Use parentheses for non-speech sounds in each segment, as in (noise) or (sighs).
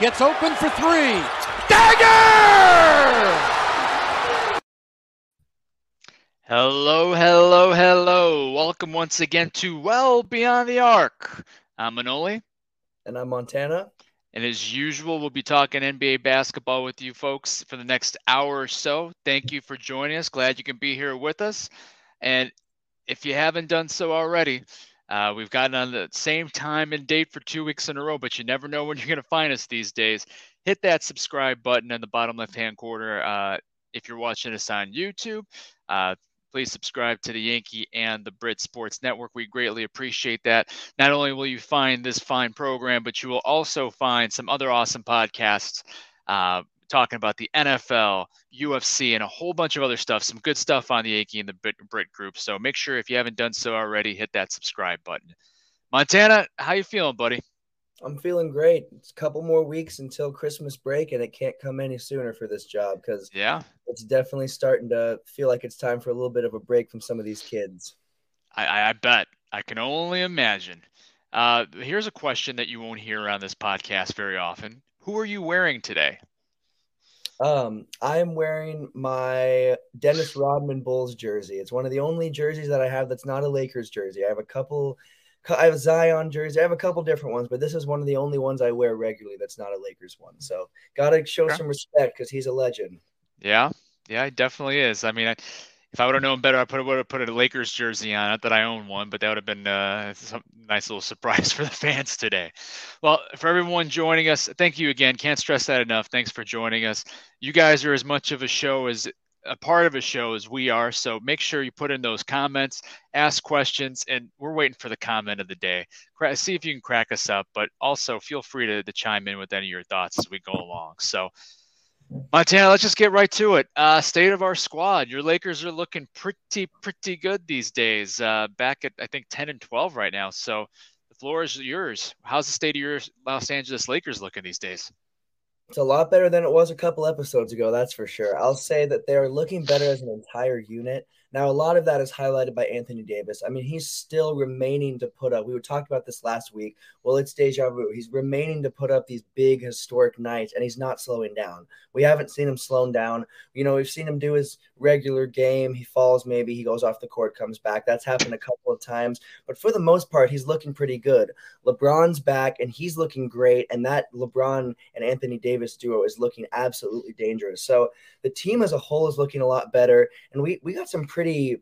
Gets open for three. Dagger! Hello, hello, hello. Welcome once again to Well Beyond the Arc. I'm Manoli. And I'm Montana. And as usual, we'll be talking NBA basketball with you folks for the next hour or so. Thank you for joining us. Glad you can be here with us. And if you haven't done so already, uh, we've gotten on the same time and date for two weeks in a row, but you never know when you're going to find us these days. Hit that subscribe button in the bottom left hand corner uh, if you're watching us on YouTube. Uh, please subscribe to the Yankee and the Brit Sports Network. We greatly appreciate that. Not only will you find this fine program, but you will also find some other awesome podcasts uh, talking about the NFL, UFC, and a whole bunch of other stuff. Some good stuff on the Yankee and the Brit, Brit group. So make sure if you haven't done so already, hit that subscribe button. Montana, how you feeling, buddy? I'm feeling great. It's a couple more weeks until Christmas break, and it can't come any sooner for this job because yeah, it's definitely starting to feel like it's time for a little bit of a break from some of these kids. I, I bet. I can only imagine. Uh, here's a question that you won't hear on this podcast very often. Who are you wearing today? Um, I am wearing my Dennis Rodman Bulls jersey. It's one of the only jerseys that I have that's not a Lakers jersey. I have a couple. I have a Zion jersey. I have a couple different ones, but this is one of the only ones I wear regularly that's not a Lakers one. So gotta show some respect because he's a legend. Yeah, yeah, he definitely is. I mean, I, if I would have known better, I put, would have put a Lakers jersey on. Not that I own one, but that would have been uh, some nice little surprise (laughs) for the fans today. Well, for everyone joining us, thank you again. Can't stress that enough. Thanks for joining us. You guys are as much of a show as a part of a show as we are. So make sure you put in those comments, ask questions, and we're waiting for the comment of the day. See if you can crack us up, but also feel free to, to chime in with any of your thoughts as we go along. So Montana, let's just get right to it. Uh, state of our squad. Your Lakers are looking pretty, pretty good these days. Uh, back at I think ten and twelve right now. So the floor is yours. How's the state of your Los Angeles Lakers looking these days? It's a lot better than it was a couple episodes ago, that's for sure. I'll say that they're looking better as an entire unit. Now, a lot of that is highlighted by Anthony Davis. I mean, he's still remaining to put up. We were talking about this last week. Well, it's deja vu. He's remaining to put up these big historic nights, and he's not slowing down. We haven't seen him slowing down. You know, we've seen him do his regular game. He falls, maybe he goes off the court, comes back. That's happened a couple of times, but for the most part, he's looking pretty good. LeBron's back, and he's looking great. And that LeBron and Anthony Davis duo is looking absolutely dangerous. So the team as a whole is looking a lot better, and we we got some pretty,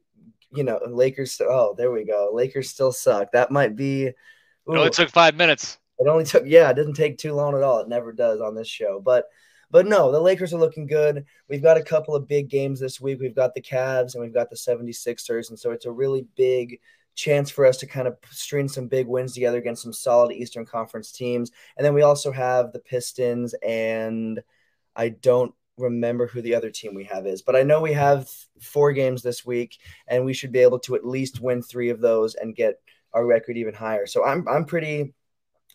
you know, Lakers. Oh, there we go. Lakers still suck. That might be. Ooh, it only took five minutes. It only took, yeah, it didn't take too long at all. It never does on this show. But, but no, the Lakers are looking good. We've got a couple of big games this week. We've got the Cavs and we've got the 76ers. And so it's a really big chance for us to kind of string some big wins together against some solid Eastern Conference teams. And then we also have the Pistons and I don't remember who the other team we have is, but I know we have four games this week, and we should be able to at least win three of those and get our record even higher. So I'm I'm pretty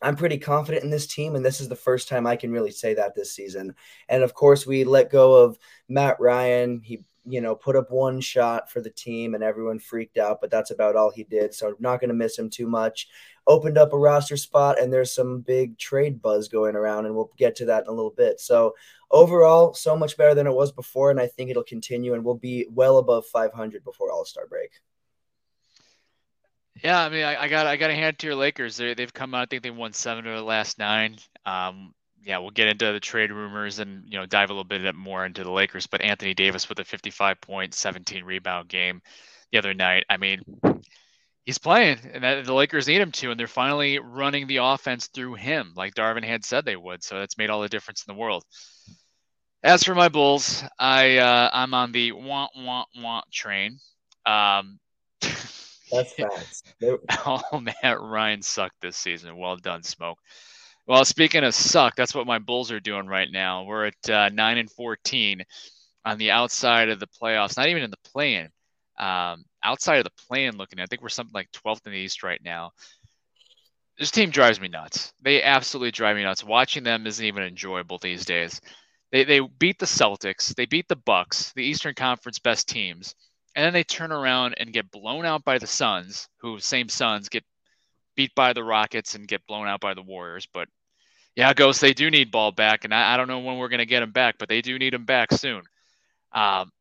I'm pretty confident in this team, and this is the first time I can really say that this season. And of course, we let go of Matt Ryan. He you know, put up one shot for the team and everyone freaked out, but that's about all he did. So I'm not going to miss him too much. Opened up a roster spot and there's some big trade buzz going around, and we'll get to that in a little bit. So overall, so much better than it was before, and I think it'll continue and we'll be well above 500 before All Star break. Yeah, I mean, I, I got I got a hand to your Lakers. They they've come out. I think they won seven of the last nine. Um, yeah, we'll get into the trade rumors and you know dive a little bit more into the Lakers. But Anthony Davis with a 55 point, 17 rebound game the other night. I mean, he's playing, and the Lakers need him to, and they're finally running the offense through him, like Darvin had said they would. So that's made all the difference in the world. As for my Bulls, I uh, I'm on the want want want train. Um, That's facts. oh, Matt Ryan sucked this season. Well done, Smoke. Well, speaking of suck, that's what my Bulls are doing right now. We're at uh, nine and fourteen on the outside of the playoffs. Not even in the play-in. Um, outside of the play-in, looking, at, I think we're something like 12th in the East right now. This team drives me nuts. They absolutely drive me nuts. Watching them isn't even enjoyable these days. They they beat the Celtics, they beat the Bucks, the Eastern Conference best teams, and then they turn around and get blown out by the Suns, who same Suns get beat by the Rockets and get blown out by the Warriors, but Yeah, Ghost, they do need Ball back, and I, I don't know when we're going to get him back, but they do need him back soon. Um,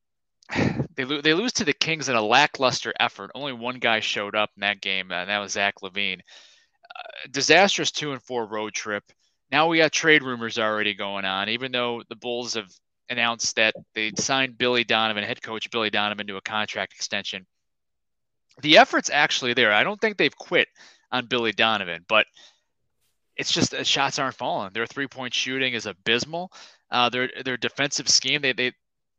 (sighs) they, lo- they lose to the Kings in a lackluster effort. Only one guy showed up in that game, and that was Zach LaVine. Uh, disastrous two and four road trip. Now we got trade rumors already going on, even though the Bulls have announced that they signed Billy Donovan, head coach Billy Donovan, to a contract extension. The effort's actually there. I don't think they've quit on Billy Donovan, but it's just uh, shots aren't falling. Their three point shooting is abysmal. Uh, their their defensive scheme, they they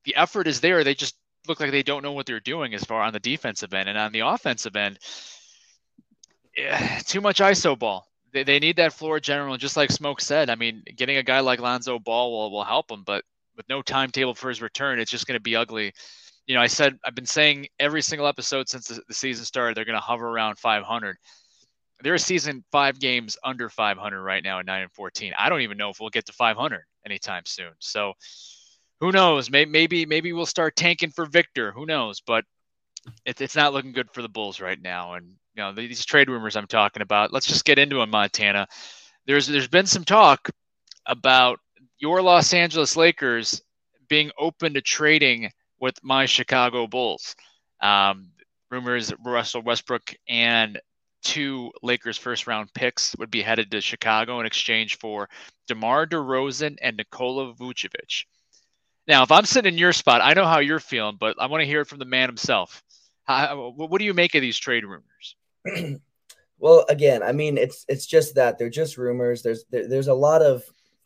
the effort is there. They just look like they don't know what they're doing as far on the defensive end and on the offensive end. Yeah, too much ISO ball. They, they need that floor general. Just like Smoke said, I mean, getting a guy like Lonzo Ball will, will help him, but with no timetable for his return, it's just going to be ugly. You know, I said, I've been saying every single episode since the, the season started, they're going to hover around 500. They're a season five games under 500 right now at 9 and 14. I don't even know if we'll get to 500 anytime soon. So, who knows? Maybe maybe maybe we'll start tanking for Victor. Who knows? But it's not looking good for the Bulls right now. And you know these trade rumors I'm talking about. Let's just get into them, Montana. There's there's been some talk about your Los Angeles Lakers being open to trading with my Chicago Bulls. Um, rumors Russell Westbrook and two Lakers first round picks would be headed to Chicago in exchange for DeMar DeRozan and Nikola Vucevic. Now, if I'm sitting in your spot, I know how you're feeling, but I want to hear it from the man himself. How, what do you make of these trade rumors? (clears throat) well, again, I mean, it's it's just that they're just rumors. There's there, there's a lot of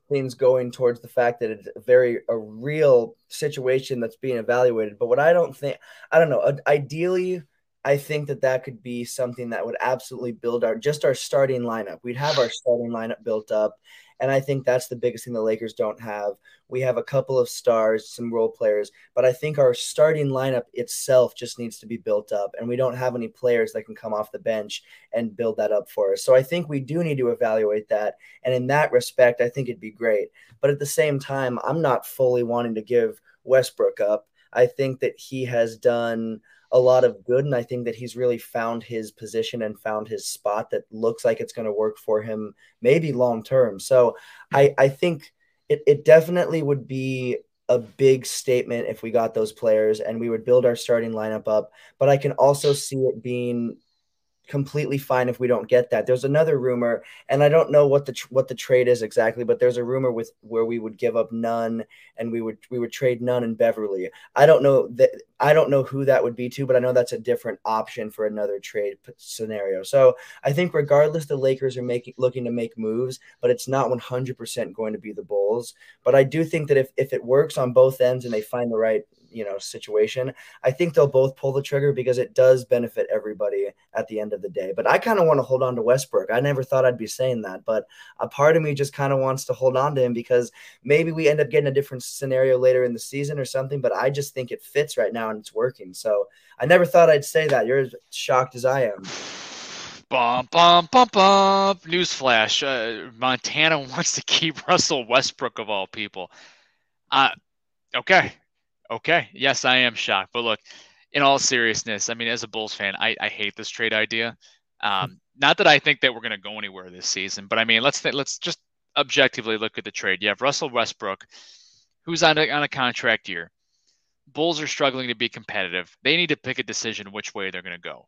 things going towards the fact that it's a very a real situation that's being evaluated. But what I don't think, I don't know. Uh, ideally, I think that that could be something that would absolutely build our just our starting lineup. We'd have our starting lineup built up, and I think that's the biggest thing the Lakers don't have. We have a couple of stars, some role players, but I think our starting lineup itself just needs to be built up. And we don't have any players that can come off the bench and build that up for us. So I think we do need to evaluate that. And in that respect, I think it'd be great. But at the same time, I'm not fully wanting to give Westbrook up. I think that he has done a lot of good. And I think that he's really found his position and found his spot that looks like it's going to work for him, maybe long term. So I, I think it, it definitely would be a big statement if we got those players and we would build our starting lineup up. But I can also see it being completely fine if we don't get that. There's another rumor, and I don't know what the tr- what the trade is exactly, but there's a rumor with where we would give up Nunn and we would we would trade Nunn and Beverley. I don't know that I don't know who that would be to, but I know that's a different option for another trade scenario. So I think regardless, the Lakers are making looking to make moves, but it's not 100% going to be the Bulls. But I do think that if if it works on both ends and they find the right you know situation i think they'll both pull the trigger because it does benefit everybody at the end of the day. But i kind of want to hold on to westbrook. I never thought i'd be saying that but a part of me just kind of wants to hold on to him because maybe we end up getting a different scenario later in the season or something but i just think it fits right now and it's working. So i never thought i'd say that. You're as shocked as i am. Bum, bum, bum, bum. Newsflash: uh, Montana (laughs) wants to keep Russell Westbrook of all people. Uh, okay, Okay. Yes, I am shocked. But look, in all seriousness, I mean, as a Bulls fan, I, I hate this trade idea. Um, not that I think that we're going to go anywhere this season, but I mean, let's th- let's just objectively look at the trade. You have Russell Westbrook, who's on a, on a contract year. Bulls are struggling to be competitive. They need to pick a decision which way they're going to go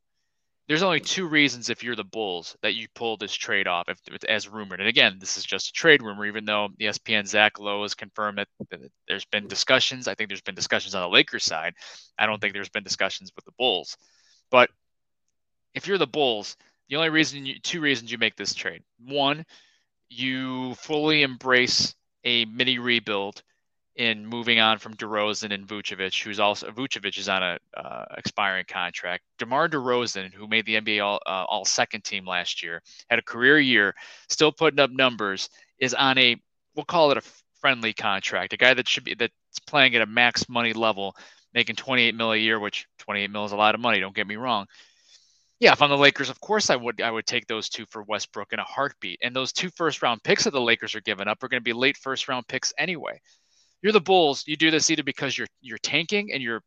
there's only two reasons if you're the Bulls that you pull this trade off, if, as rumored. And again, this is just a trade rumor, even though the ESPN Zach Lowe has confirmed that, that there's been discussions. I think there's been discussions on the Lakers side. I don't think there's been discussions with the Bulls. But if you're the Bulls, the only reason, you, two reasons you make this trade. One, you fully embrace a mini rebuild in moving on from DeRozan and Vucevic, who's also Vucevic is on a uh, expiring contract. DeMar DeRozan, who made the NBA All uh, All Second Team last year, had a career year, still putting up numbers, is on a we'll call it a friendly contract, a guy that should be that's playing at a max money level, making 28 mil a year, which 28 mil is a lot of money. Don't get me wrong. Yeah, if I'm the Lakers, of course I would I would take those two for Westbrook in a heartbeat. And those two first round picks that the Lakers are giving up are going to be late first round picks anyway you're the Bulls. You do this either because you're you're tanking and you're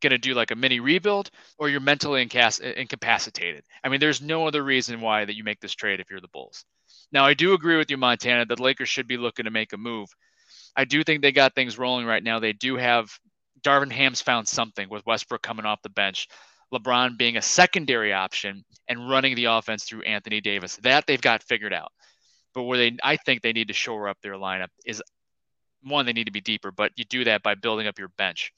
going to do like a mini rebuild, or you're mentally incas- incapacitated. I mean, there's no other reason why that you make this trade if you're the Bulls. Now, I do agree with you, Montana, that Lakers should be looking to make a move. I do think they got things rolling right now. They do have Darvin Ham's found something with Westbrook coming off the bench, LeBron being a secondary option, and running the offense through Anthony Davis. That they've got figured out. But where they, I think they need to shore up their lineup is one, they need to be deeper, but you do that by building up your bench.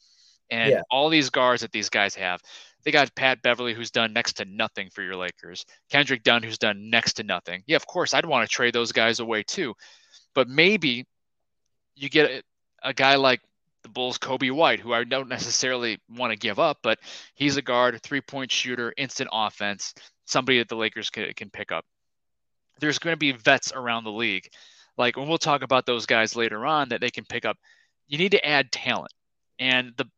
And yeah. all these guards that these guys have, they got Pat Beverley, who's done next to nothing for your Lakers. Kendrick Nunn, who's done next to nothing. Yeah, of course, I'd want to trade those guys away too. But maybe you get a, a guy like the Bulls' Coby White, who I don't necessarily want to give up, but he's a guard, three point shooter, instant offense, somebody that the Lakers can, can pick up. There's going to be vets around the league. Like when we'll talk about those guys later on that they can pick up, you need to add talent. And the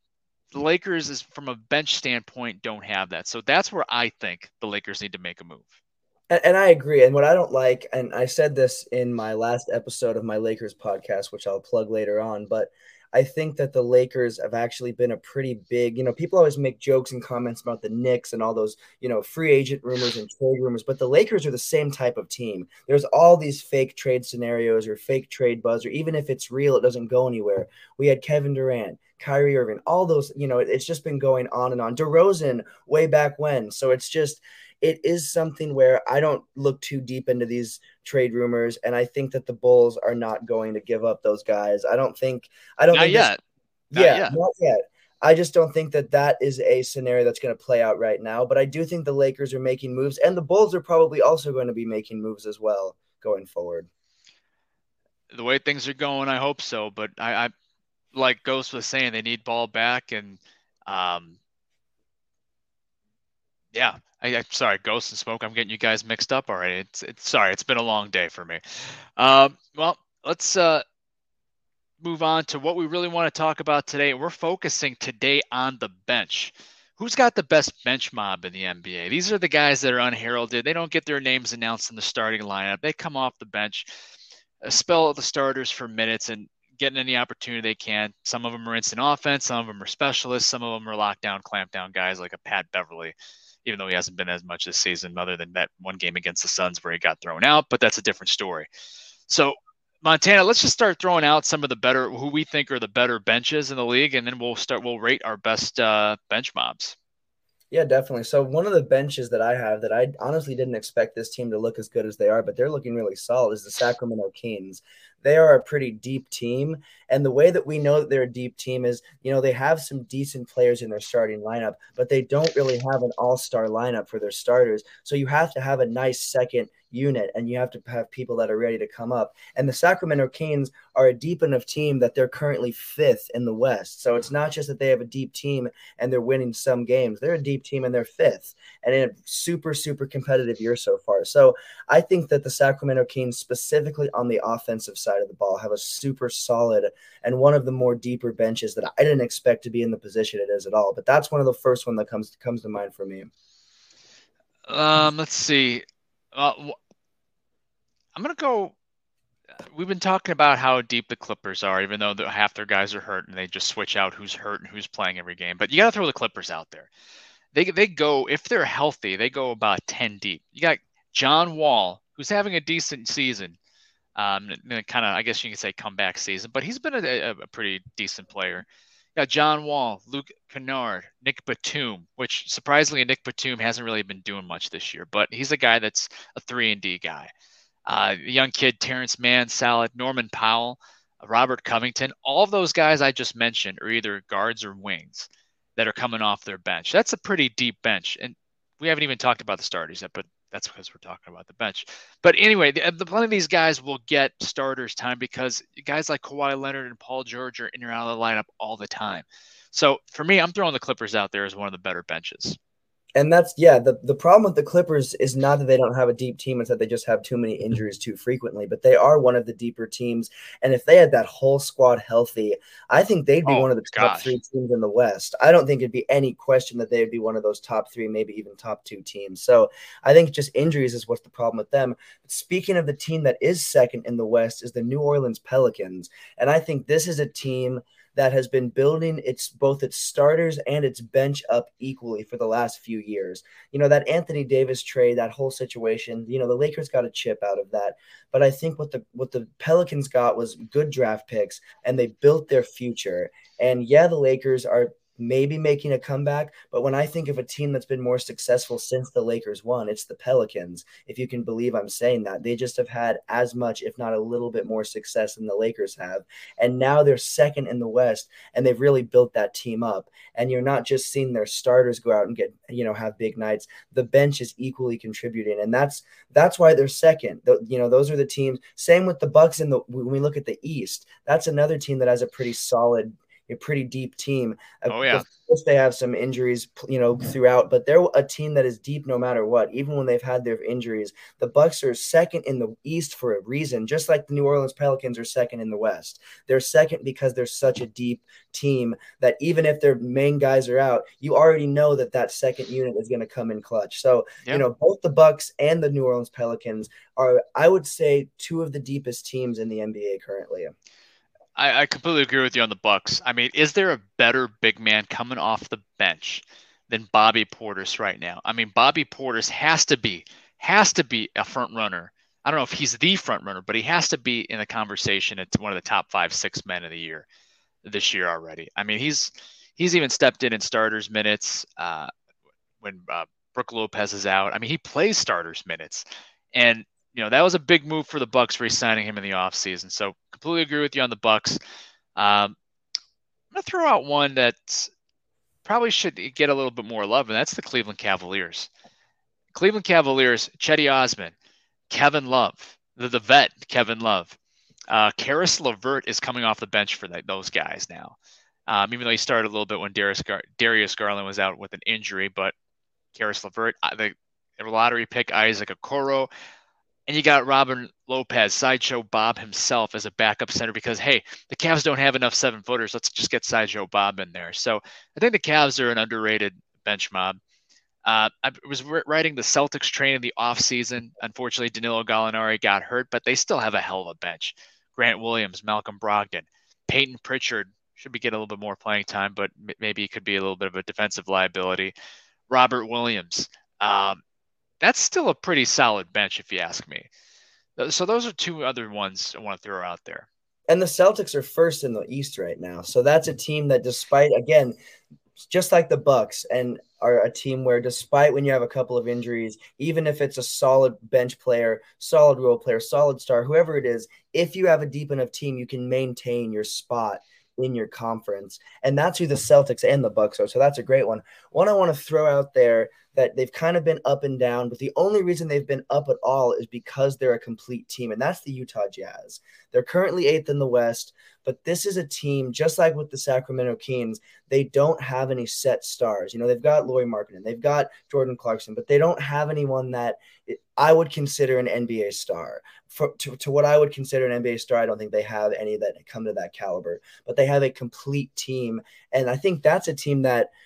the Lakers is from a bench standpoint don't have that. So that's where I think the Lakers need to make a move. And, and, I agree. And what I don't like, and I said this in my last episode of my Lakers podcast, which I'll plug later on, but I think that the Lakers have actually been a pretty big, you know, people always make jokes and comments about the Knicks and all those, you know, free agent rumors and trade rumors, but the Lakers are the same type of team. There's all these fake trade scenarios or fake trade buzz, or even if it's real, it doesn't go anywhere. We had Kevin Durant, Kyrie Irving, all those, you know, it's just been going on and on. DeRozan way back when. So it's just, it is something where I don't look too deep into these trade rumors, and I think that the Bulls are not going to give up those guys. I don't think. I don't. Not think yet. This, not yeah, yet. not yet. I just don't think that that is a scenario that's going to play out right now. But I do think the Lakers are making moves, and the Bulls are probably also going to be making moves as well going forward. The way things are going, I hope so. But I, I like Ghost was saying, they need ball back, and um, yeah, I, sorry, Ghost and Smoke. I'm getting you guys mixed up already. It's, it's sorry. It's been a long day for me. Um, well, let's uh, move on to what we really want to talk about today. We're focusing today on the bench. Who's got the best bench mob in the NBA? These are the guys that are unheralded. They don't get their names announced in the starting lineup. They come off the bench, uh, spell of the starters for minutes, and getting any opportunity they can. Some of them are instant offense. Some of them are specialists. Some of them are lockdown, clampdown guys like a Pat Beverley even though he hasn't been as much this season, other than that one game against the Suns where he got thrown out. But that's a different story. So Montana, let's just start throwing out some of the better who we think are the better benches in the league, and then we'll start. We'll rate our best uh, bench mobs. Yeah, definitely. So one of the benches that I have that I honestly didn't expect this team to look as good as they are, but they're looking really solid is the Sacramento Kings. They are a pretty deep team. And the way that we know that they're a deep team is, you know, they have some decent players in their starting lineup, but they don't really have an all-star lineup for their starters. So you have to have a nice second unit and you have to have people that are ready to come up. And the Sacramento Kings are a deep enough team that they're currently fifth in the West. So it's not just that they have a deep team and they're winning some games, they're a deep team and they're fifth and in a super, super competitive year so far. So I think that the Sacramento Kings, specifically on the offensive side of the ball, have a super solid and one of the more deeper benches that I didn't expect to be in the position it is at all. But that's one of the first one that comes comes to mind for me. Um, let's see. Uh, I'm gonna go. We've been talking about how deep the Clippers are, even though the, half their guys are hurt and they just switch out who's hurt and who's playing every game. But you got to throw the Clippers out there. They they go if they're healthy, they go about ten deep. You got John Wall, who's having a decent season, um, kind of I guess you can say comeback season, but he's been a, a pretty decent player. Got John Wall, Luke Kennard, Nick Batum, which surprisingly Nick Batum hasn't really been doing much this year, but he's a guy that's a three and D guy uh, young kid Terance Mann, Salad, Norman Powell, Robert Covington. All those guys I just mentioned are either guards or wings that are coming off their bench. That's a pretty deep bench, and we haven't even talked about the starters yet, but that's because we're talking about the bench. But anyway, the, the, plenty of these guys will get starters time because guys like Kawhi Leonard and Paul George are in and out of the lineup all the time. So for me, I'm throwing the Clippers out there as one of the better benches and that's yeah the, the problem with the clippers is not that they don't have a deep team it's that they just have too many mm-hmm. injuries too frequently but they are one of the deeper teams. And if they had that whole squad healthy i think they'd be oh, one of the top gosh. three teams in the west. I don't think it'd be any question that they would be one of those top three maybe even top two teams. So i think just injuries is what's the problem with them. Speaking of the team that is second in the west is the new orleans pelicans. And i think this is a team that has been building its both its starters and its bench up equally for the last few years. You know, that Anthony Davis trade, that whole situation, you know, the Lakers got a chip out of that. But I think what the what the Pelicans got was good draft picks and they built their future. And yeah, the Lakers are maybe making a comeback. But when I think of a team that's been more successful since the Lakers won, it's the Pelicans. If you can believe I'm saying that, they just have had as much, if not a little bit more success than the Lakers have. And now they're second in the West, and they've really built that team up. And you're not just seeing their starters go out and get, you know, have big nights. The bench is equally contributing, and that's that's why they're second. The, you know, those are the teams. Same with the Bucks in the when we look at the East. That's another team that has a pretty solid a pretty deep team. Oh yeah. Of course They have some injuries, you know, throughout, but they're a team that is deep no matter what. Even when they've had their injuries, the Bucks are second in the East for a reason. Just like the New Orleans Pelicans are second in the West, they're second because they're such a deep team that even if their main guys are out, you already know that that second unit is going to come in clutch. So you know, both the Bucks and the New Orleans Pelicans are, I would say, two of the deepest teams in the NBA currently. I, I completely agree with you on the Bucks. I mean, is there a better big man coming off the bench than Bobby Portis right now? I mean, Bobby Portis has to be has to be a front runner. I don't know if he's the front runner, but he has to be in the conversation. It's one of the top five, six men of the year this year already. I mean, he's he's even stepped in in starters minutes uh, when uh, Brook Lopez is out. I mean, he plays starters minutes, and you know that was a big move for the Bucks re-signing him in the offseason. So completely agree with you on the Bucks. Um, I'm gonna throw out one that probably should get a little bit more love, and that's the Cleveland Cavaliers. Cleveland Cavaliers, Cedi Osman, Kevin Love, the, the vet Kevin Love. Uh, Caris LeVert is coming off the bench for that, those guys now. Um, even though he started a little bit when Darius, Gar- Darius Garland was out with an injury, but Caris LeVert, uh, the lottery pick Isaac Okoro, and you got Robin Lopez, Sideshow Bob himself as a backup center because, hey, the Cavs don't have enough seven footers. Let's just get Sideshow Bob in there. So I think the Cavs are an underrated bench mob. Uh, I was writing the Celtics train in the offseason. Unfortunately, Danilo Gallinari got hurt, but they still have a hell of a bench. Grant Williams, Malcolm Brogdon, Payton Pritchard should be getting a little bit more playing time, but maybe he could be a little bit of a defensive liability. Robert Williams. Um, that's still a pretty solid bench, if you ask me. So those are two other ones I want to throw out there. And the Celtics are first in the East right now. So that's a team that, despite again, just like the Bucks, and are a team where, despite when you have a couple of injuries, even if it's a solid bench player, solid role player, solid star, whoever it is, if you have a deep enough team, you can maintain your spot in your conference. And that's who the Celtics and the Bucks are. So that's a great one. One I want to throw out there that they've kind of been up and down, but the only reason they've been up at all is because they're a complete team, and that's the Utah Jazz. They're currently eighth in the West, but this is a team just like with the Sacramento Kings. They don't have any set stars. You know, they've got Lauri Markkanen, they've got Jordan Clarkson, but they don't have anyone that I would consider an NBA star. For, to, to what I would consider an NBA star, I don't think they have any that come to that caliber, but they have a complete team. And I think that's a team that –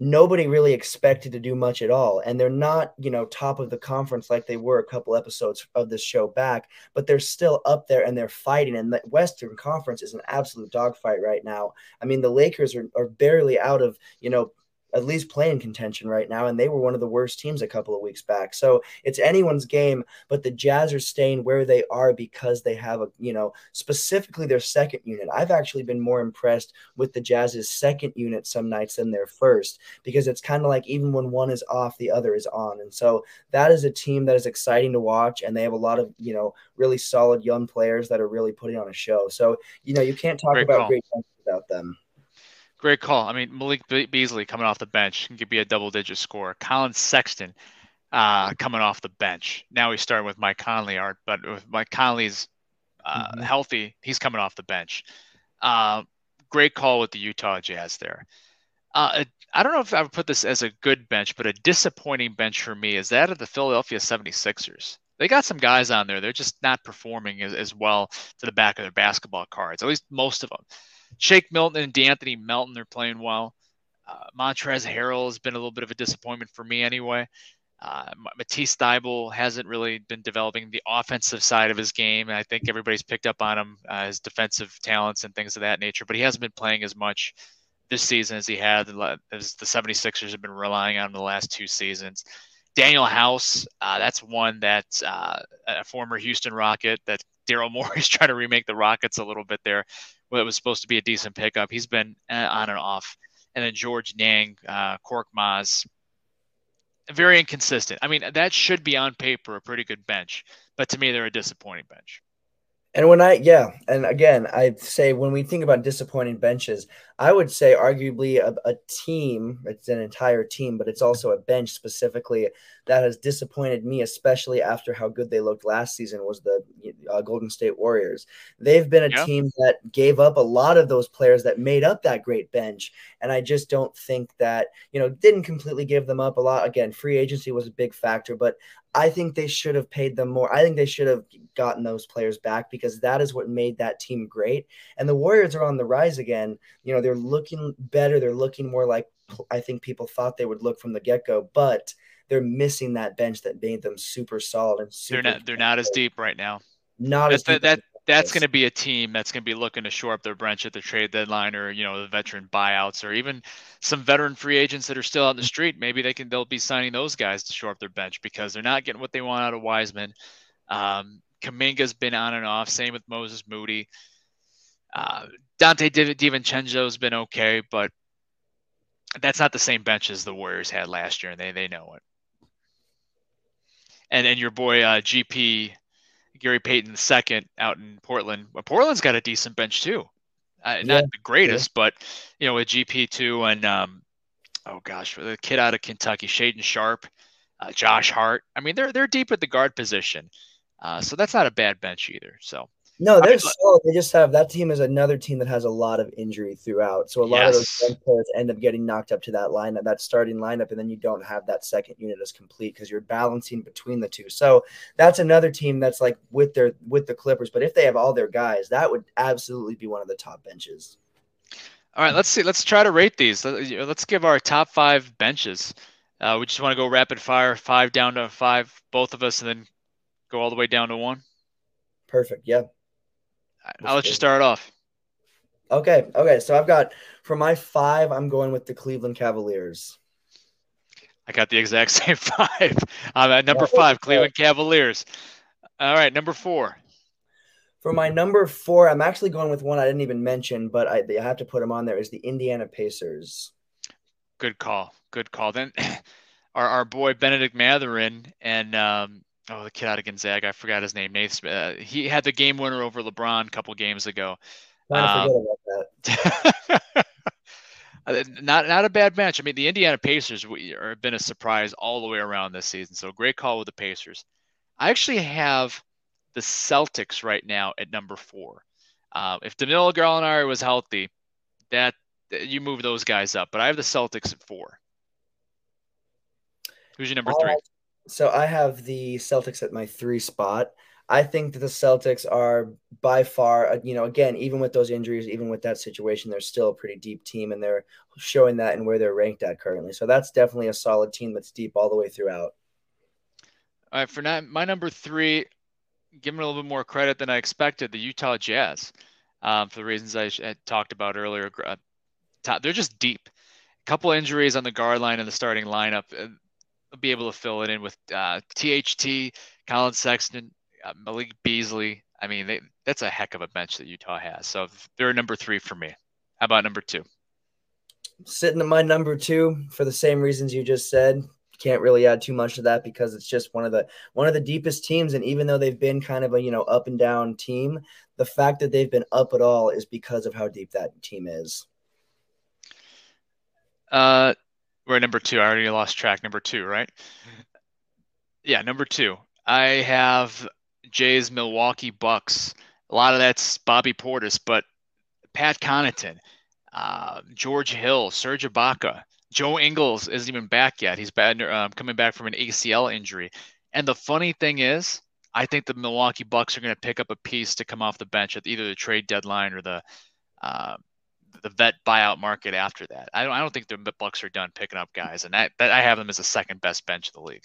nobody really expected to do much at all. And they're not, you know, top of the conference like they were a couple episodes of this show back, but they're still up there and they're fighting. And the Western Conference is an absolute dogfight right now. I mean, the Lakers are, are barely out of, you know, at least playing contention right now, and they were one of the worst teams a couple of weeks back. So it's anyone's game, but the Jazz are staying where they are because they have a, you know, specifically their second unit. I've actually been more impressed with the Jazz's second unit some nights than their first because it's kind of like even when one is off, the other is on. And so that is a team that is exciting to watch, and they have a lot of, you know, really solid young players that are really putting on a show. So, you know, you can't talk great about call. great without them. Great call. I mean, Malik Beasley coming off the bench can be a double-digit score. Collin Sexton uh, coming off the bench. Now we start with Mike Conley art, but if Mike Conley's uh, mm-hmm. healthy, he's coming off the bench. Uh, great call with the Utah Jazz there. Uh, I don't know if I would put this as a good bench, but a disappointing bench for me is that of the Philadelphia 76ers. They got some guys on there. They're just not performing as, as well to the back of their basketball cards, at least most of them. Shake Milton and De'Anthony Melton are playing well. Uh, Montrezl Harrell has been a little bit of a disappointment for me anyway. Uh, Matisse Thybulle hasn't really been developing the offensive side of his game. I think everybody's picked up on him, uh, his defensive talents and things of that nature, but he hasn't been playing as much this season as he had as the 76ers have been relying on the last two seasons. Danuel House, uh, that's one that uh, a former Houston Rocket that Daryl Morey is (laughs) trying to remake the Rockets a little bit there. It was supposed to be a decent pickup. He's been uh, on and off. And then Georges Niang, uh, Korkmaz, very inconsistent. I mean, that should be on paper a pretty good bench, but to me, they're a disappointing bench. And when I, yeah, and again, I'd say when we think about disappointing benches, I would say arguably a, a, team, it's an entire team, but it's also a bench specifically that has disappointed me, especially after how good they looked last season, was the uh, Golden State Warriors. They've been a yeah. team that gave up a lot of those players that made up that great bench. And I just don't think that, you know, didn't completely give them up a lot. Again, free agency was a big factor, but I think they should have paid them more. I think they should have gotten those players back because that is what made that team great. And the Warriors are on the rise again. You know, they're looking better. They're looking more like I think people thought they would look from the get go, but they're missing that bench that made them super solid and super. They're not. They're not as deep right now. Not that's, as that. that's going to be a team that's going to be looking to shore up their bench at the trade deadline, or you know the veteran buyouts, or even some veteran free agents that are still out in the street. Maybe they can they'll be signing those guys to shore up their bench because they're not getting what they want out of Wiseman. Um, Kuminga's been on and off. Same with Moses Moody. Uh, Donte DiVincenzo's been okay, but that's not the same bench as the Warriors had last year, and they they know it and and your boy uh, GP Gary Payton II out in Portland. Well, Portland's got a decent bench too. Uh, not yeah, the greatest, yeah. but you know, with GP two and um, oh gosh, the kid out of Kentucky, Shaedon Sharpe, uh, Josh Hart. I mean, they're they're deep at the guard position, uh, so that's not a bad bench either. So no, they're I mean, solid. They just have that team is another team that has a lot of injury throughout. So a lot yes. of those players end up getting knocked up to that lineup, that starting lineup, and then you don't have that second unit as complete because you're balancing between the two. So that's another team that's like with their with the Clippers. But if they have all their guys, that would absolutely be one of the top benches. All right, let's see. Let's try to rate these. Let's give our top five benches. Uh, we just want to go rapid fire, five down to five, both of us, and then go all the way down to one. Perfect. Yeah. I'll let you start off. Okay. Okay. So I've got for my five, I'm going with the Cleveland Cavaliers. I got the exact (laughs) same five. I'm at number five, Cleveland Cavaliers. All right, number four. For my number four, I'm actually going with one I didn't even mention, but I, I have to put him on there. Is the Indiana Pacers. Good call. Good call. Then (clears throat) our, our boy Benedict Mathurin and um, oh, the kid out of Gonzaga, I forgot his name. Nate Smith. Uh, he had the game winner over LeBron a couple games ago. Um, (laughs) uh, not not a bad match. I mean, the Indiana Pacers have been a surprise all the way around this season. So great call with the Pacers. I actually have the Celtics right now at number four. Uh, if Danilo Gallinari was healthy, that you move those guys up. But I have the Celtics at four. Who's your number three? So I have the Celtics at my three spot. I think that the Celtics are by far, uh, you know, again, even with those injuries, even with that situation, they're still a pretty deep team, and they're showing that and where they're ranked at currently. So that's definitely a solid team that's deep all the way throughout. All right, for now, my number three, give giving a little bit more credit than I expected, the Utah Jazz, um, for the reasons I, talked about earlier. Uh, they're just deep. A couple injuries on the guard line and the starting lineup. Be able to fill it in with uh, THT, Collin Sexton, uh, Malik Beasley. I mean, they, that's a heck of a bench that Utah has. So they're number three for me. How about number two? Sitting at my number two for the same reasons you just said. Can't really add too much to that because it's just one of the one of the deepest teams. And even though they've been kind of a you know up and down team, the fact that they've been up at all is because of how deep that team is. Uh, we're number two. I already lost track. Number two, right? (laughs) Yeah, number two. I have Jay's Milwaukee Bucks. A lot of that's Bobby Portis, but Pat Connaughton, uh, George Hill, Serge Ibaka, Joe Ingles isn't even back yet. He's bad, uh, coming back from an ACL injury. And the funny thing is, I think the Milwaukee Bucks are going to pick up a piece to come off the bench at either the trade deadline or the uh, the vet buyout market after that. I don't I don't think the Bucks are done picking up guys, and that I have them as the second best bench of the league.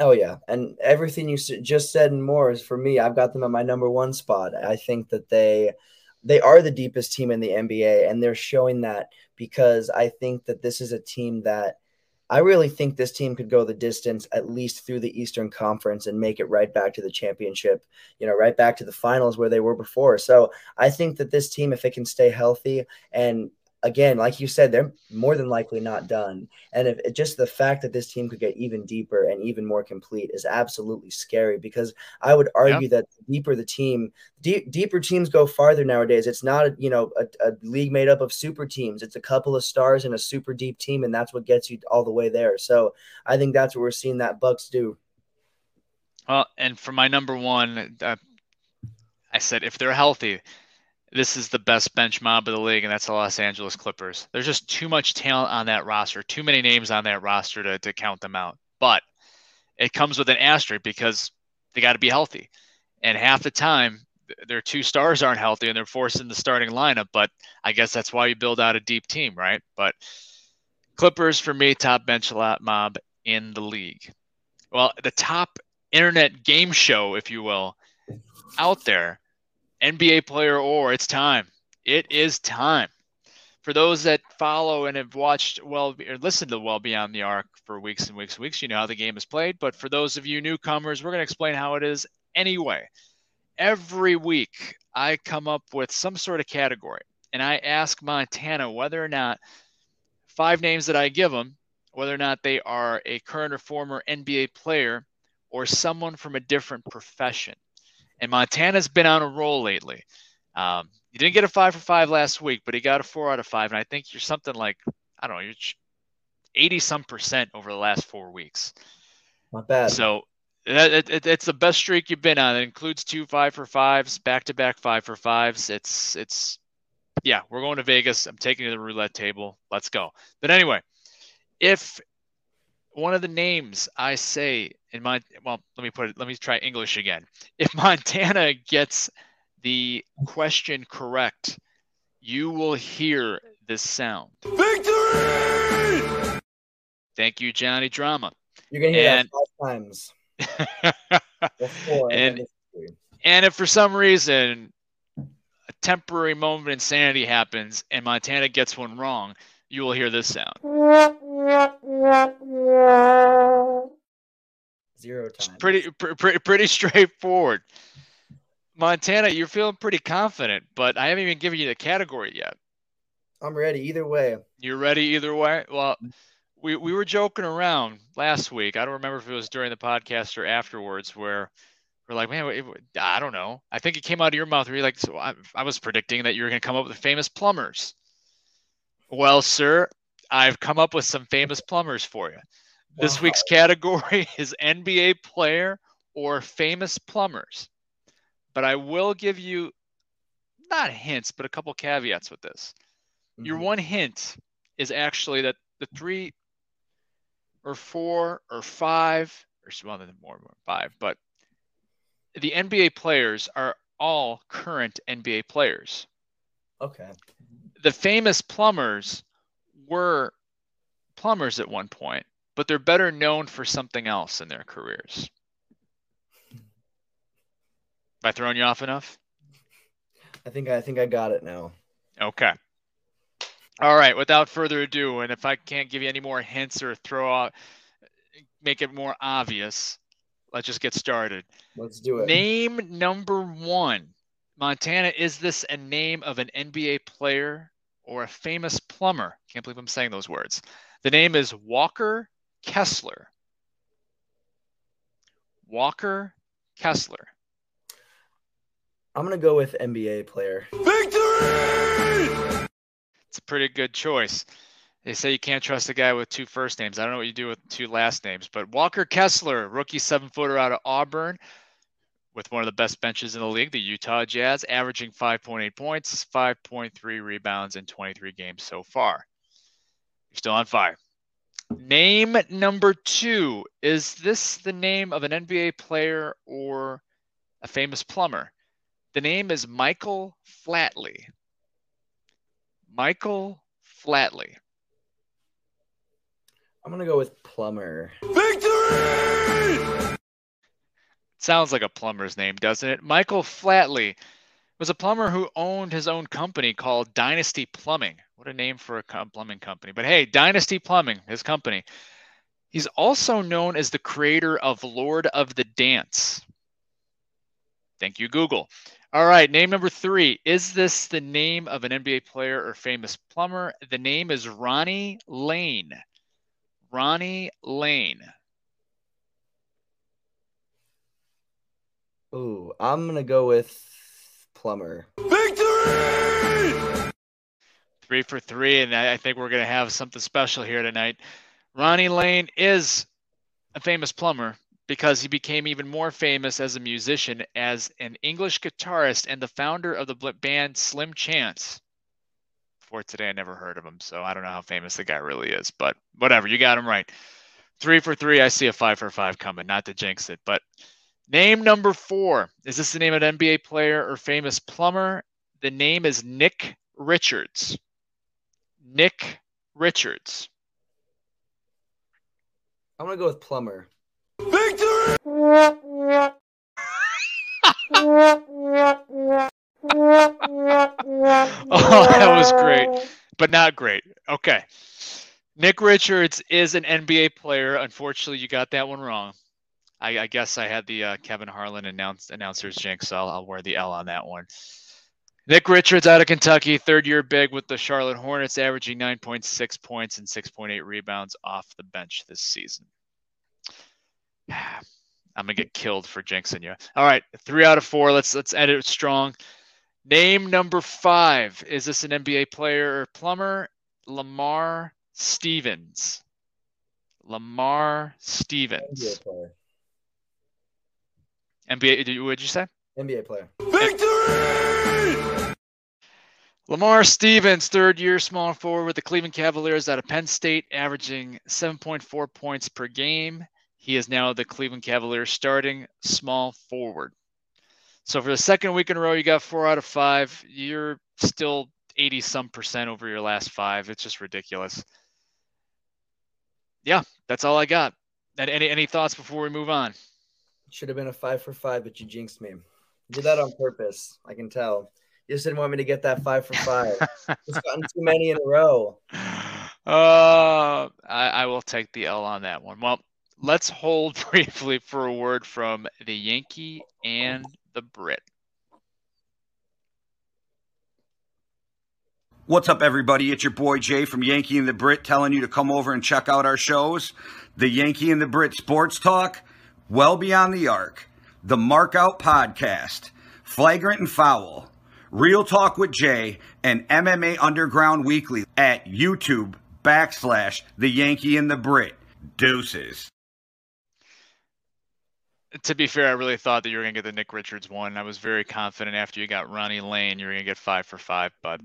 Oh yeah, and everything you just said and more is for me. I've got them at my number one spot. I think that they they are the deepest team in the NBA, and they're showing that because I think that this is a team that I really think this team could go the distance at least through the Eastern Conference and make it right back to the championship, you know, right back to the finals where they were before. So I think that this team, if it can stay healthy and again, like you said, they're more than likely not done. And if just the fact that this team could get even deeper and even more complete is absolutely scary because I would argue yeah. that deeper the team, deep, deeper teams go farther nowadays. It's not, you know, a, a, league made up of super teams. It's a couple of stars and a super deep team, and that's what gets you all the way there. So I think that's what we're seeing that Bucks do. Well, and for my number one, uh, I said if they're healthy, this is the best bench mob of the league, and that's the Los Angeles Clippers. There's just too much talent on that roster, too many names on that roster to, to count them out. But it comes with an asterisk because they got to be healthy. And half the time, their two stars aren't healthy and they're forced in the starting lineup. But I guess that's why you build out a deep team, right? But Clippers, for me, top bench mob in the league. Well, the top internet game show, if you will, out there NBA player or it's time. It is time. For those that follow and have watched well or listened to Well Beyond the Arc for weeks and weeks and weeks, you know how the game is played. But for those of you newcomers, we're going to explain how it is anyway. Every week, I come up with some sort of category and I ask Montana whether or not five names that I give them, whether or not they are a current or former NBA player or someone from a different profession. And Montana's been on a roll lately. Um, he didn't get a five for five last week, but he got a four out of five. And I think you're something like, I don't know, you're 80 some percent over the last four weeks. Not bad. So it, it, it's the best streak you've been on. It includes two five for fives, back to back five for fives. It's, it's, yeah, we're going to Vegas. I'm taking to the roulette table. Let's go. But anyway, if one of the names I say in my well, let me put it. Let me try English again. If (laughs) Montana gets the question correct, you will hear this sound. Victory! Thank you, Johnny Drama. You're gonna hear and, that five times. (laughs) and, and if for some reason a temporary moment of insanity happens and Montana gets one wrong, you will hear this sound. (laughs) Zero times. Pretty, pretty, pretty (laughs) straightforward. Montana, you're feeling pretty confident, but I haven't even given you the category yet. I'm ready either way. You're ready either way? Well, we, we were joking around last week. I don't remember if it was during the podcast or afterwards where we're like, man, I don't know. I think it came out of your mouth where you're like, so I, I was predicting that you were going to come up with famous plumbers. Well, sir, I've come up with some famous plumbers for you. This wow. week's category (laughs) is NBA player or famous plumbers. But I will give you not hints, but a couple caveats with this. Mm-hmm. Your one hint is actually that the three or four or five, or well, more, more five, but the NBA players are all current NBA players. Okay. The famous plumbers were plumbers at one point, but they're better known for something else in their careers. Have I thrown you off enough? I think I think I got it now. Okay. All right. Without further ado, and if I can't give you any more hints or throw out, make it more obvious, let's just get started. Let's do it. Name number one. Montana, is this a name of an NBA player or a famous plumber. Can't believe I'm saying those words. The name is Walker Kessler. Walker Kessler. I'm going to go with NBA player. Victory! It's a pretty good choice. They say you can't trust a guy with two first names. I don't know what you do with two last names, but Walker Kessler, rookie seven footer out of Auburn, with one of the best benches in the league, the Utah Jazz, averaging 5.8 points, 5.3 rebounds in 23 games so far. You're still on fire. Name number two. Is this the name of an NBA player or a famous plumber? The name is Michael Flatley. Michael Flatley. I'm gonna go with plumber. Victory! Sounds like a plumber's name, doesn't it? Michael Flatley was a plumber who owned his own company called Dynasty Plumbing. What a name for a plumbing company. But hey, Dynasty Plumbing, his company. He's also known as the creator of Lord of the Dance. Thank you, Google. All right, name number three. Is this the name of an NBA player or famous plumber? The name is Ronnie Lane. Ronnie Lane. Ooh, I'm gonna go with plumber. Victory! Three for three, and I think we're gonna have something special here tonight. Ronnie Lane is a famous plumber because he became even more famous as a musician as an English guitarist and the founder of the band Slim Chance. Before today, I never heard of him, so I don't know how famous the guy really is, but whatever, you got him right. Three for three. I see a five for five coming, not to jinx it, but name number four. Is this the name of an NBA player or famous plumber? The name is Nick Richards. Nick Richards. I'm gonna go with plumber. Victory! (laughs) oh, that was great, but not great. Okay. Nick Richards is an NBA player. Unfortunately, you got that one wrong. I, I guess I had the uh, Kevin Harlan announce, announcer's jinx, so I'll, I'll wear the L on that one. Nick Richards out of Kentucky, third year big with the Charlotte Hornets, averaging 9.6 points and 6.8 rebounds off the bench this season. (sighs) I'm gonna get killed for jinxing you. All right, three out of four. Let's let's end it strong. Name number five. Is this an NBA player or plumber? Lamar Stevens. Lamar Stevens. NBA What did you say? NBA player. Victory! Lamar Stevens, third year small forward with the Cleveland Cavaliers out of Penn State, averaging 7.4 points per game. He is now the Cleveland Cavaliers starting small forward. So for the second week in a row, you got four out of five. You're still 80 some percent over your last five. It's just ridiculous. Yeah, that's all I got. And any any thoughts before we move on? Should have been a five for five, but you jinxed me. You did that on purpose. I can tell. You just didn't want me to get that five for five. (laughs) It's gotten too many in a row. Uh, I, I will take the L on that one. Well, let's hold (laughs) briefly for a word from the Yankee and the Brit. What's up, everybody? It's your boy Jay from Yankee and the Brit telling you to come over and check out our shows. The Yankee and the Brit Sports Talk, Well Beyond the Arc, the Markout Podcast, Flagrant and Foul, Real Talk with Jay, and MMA Underground Weekly at YouTube backslash The Yankee and the Brit. Deuces to be fair, I really thought that you were going to get the Nick Richards one. I was very confident after you got Ronnie Lane, you were going to get five for five, but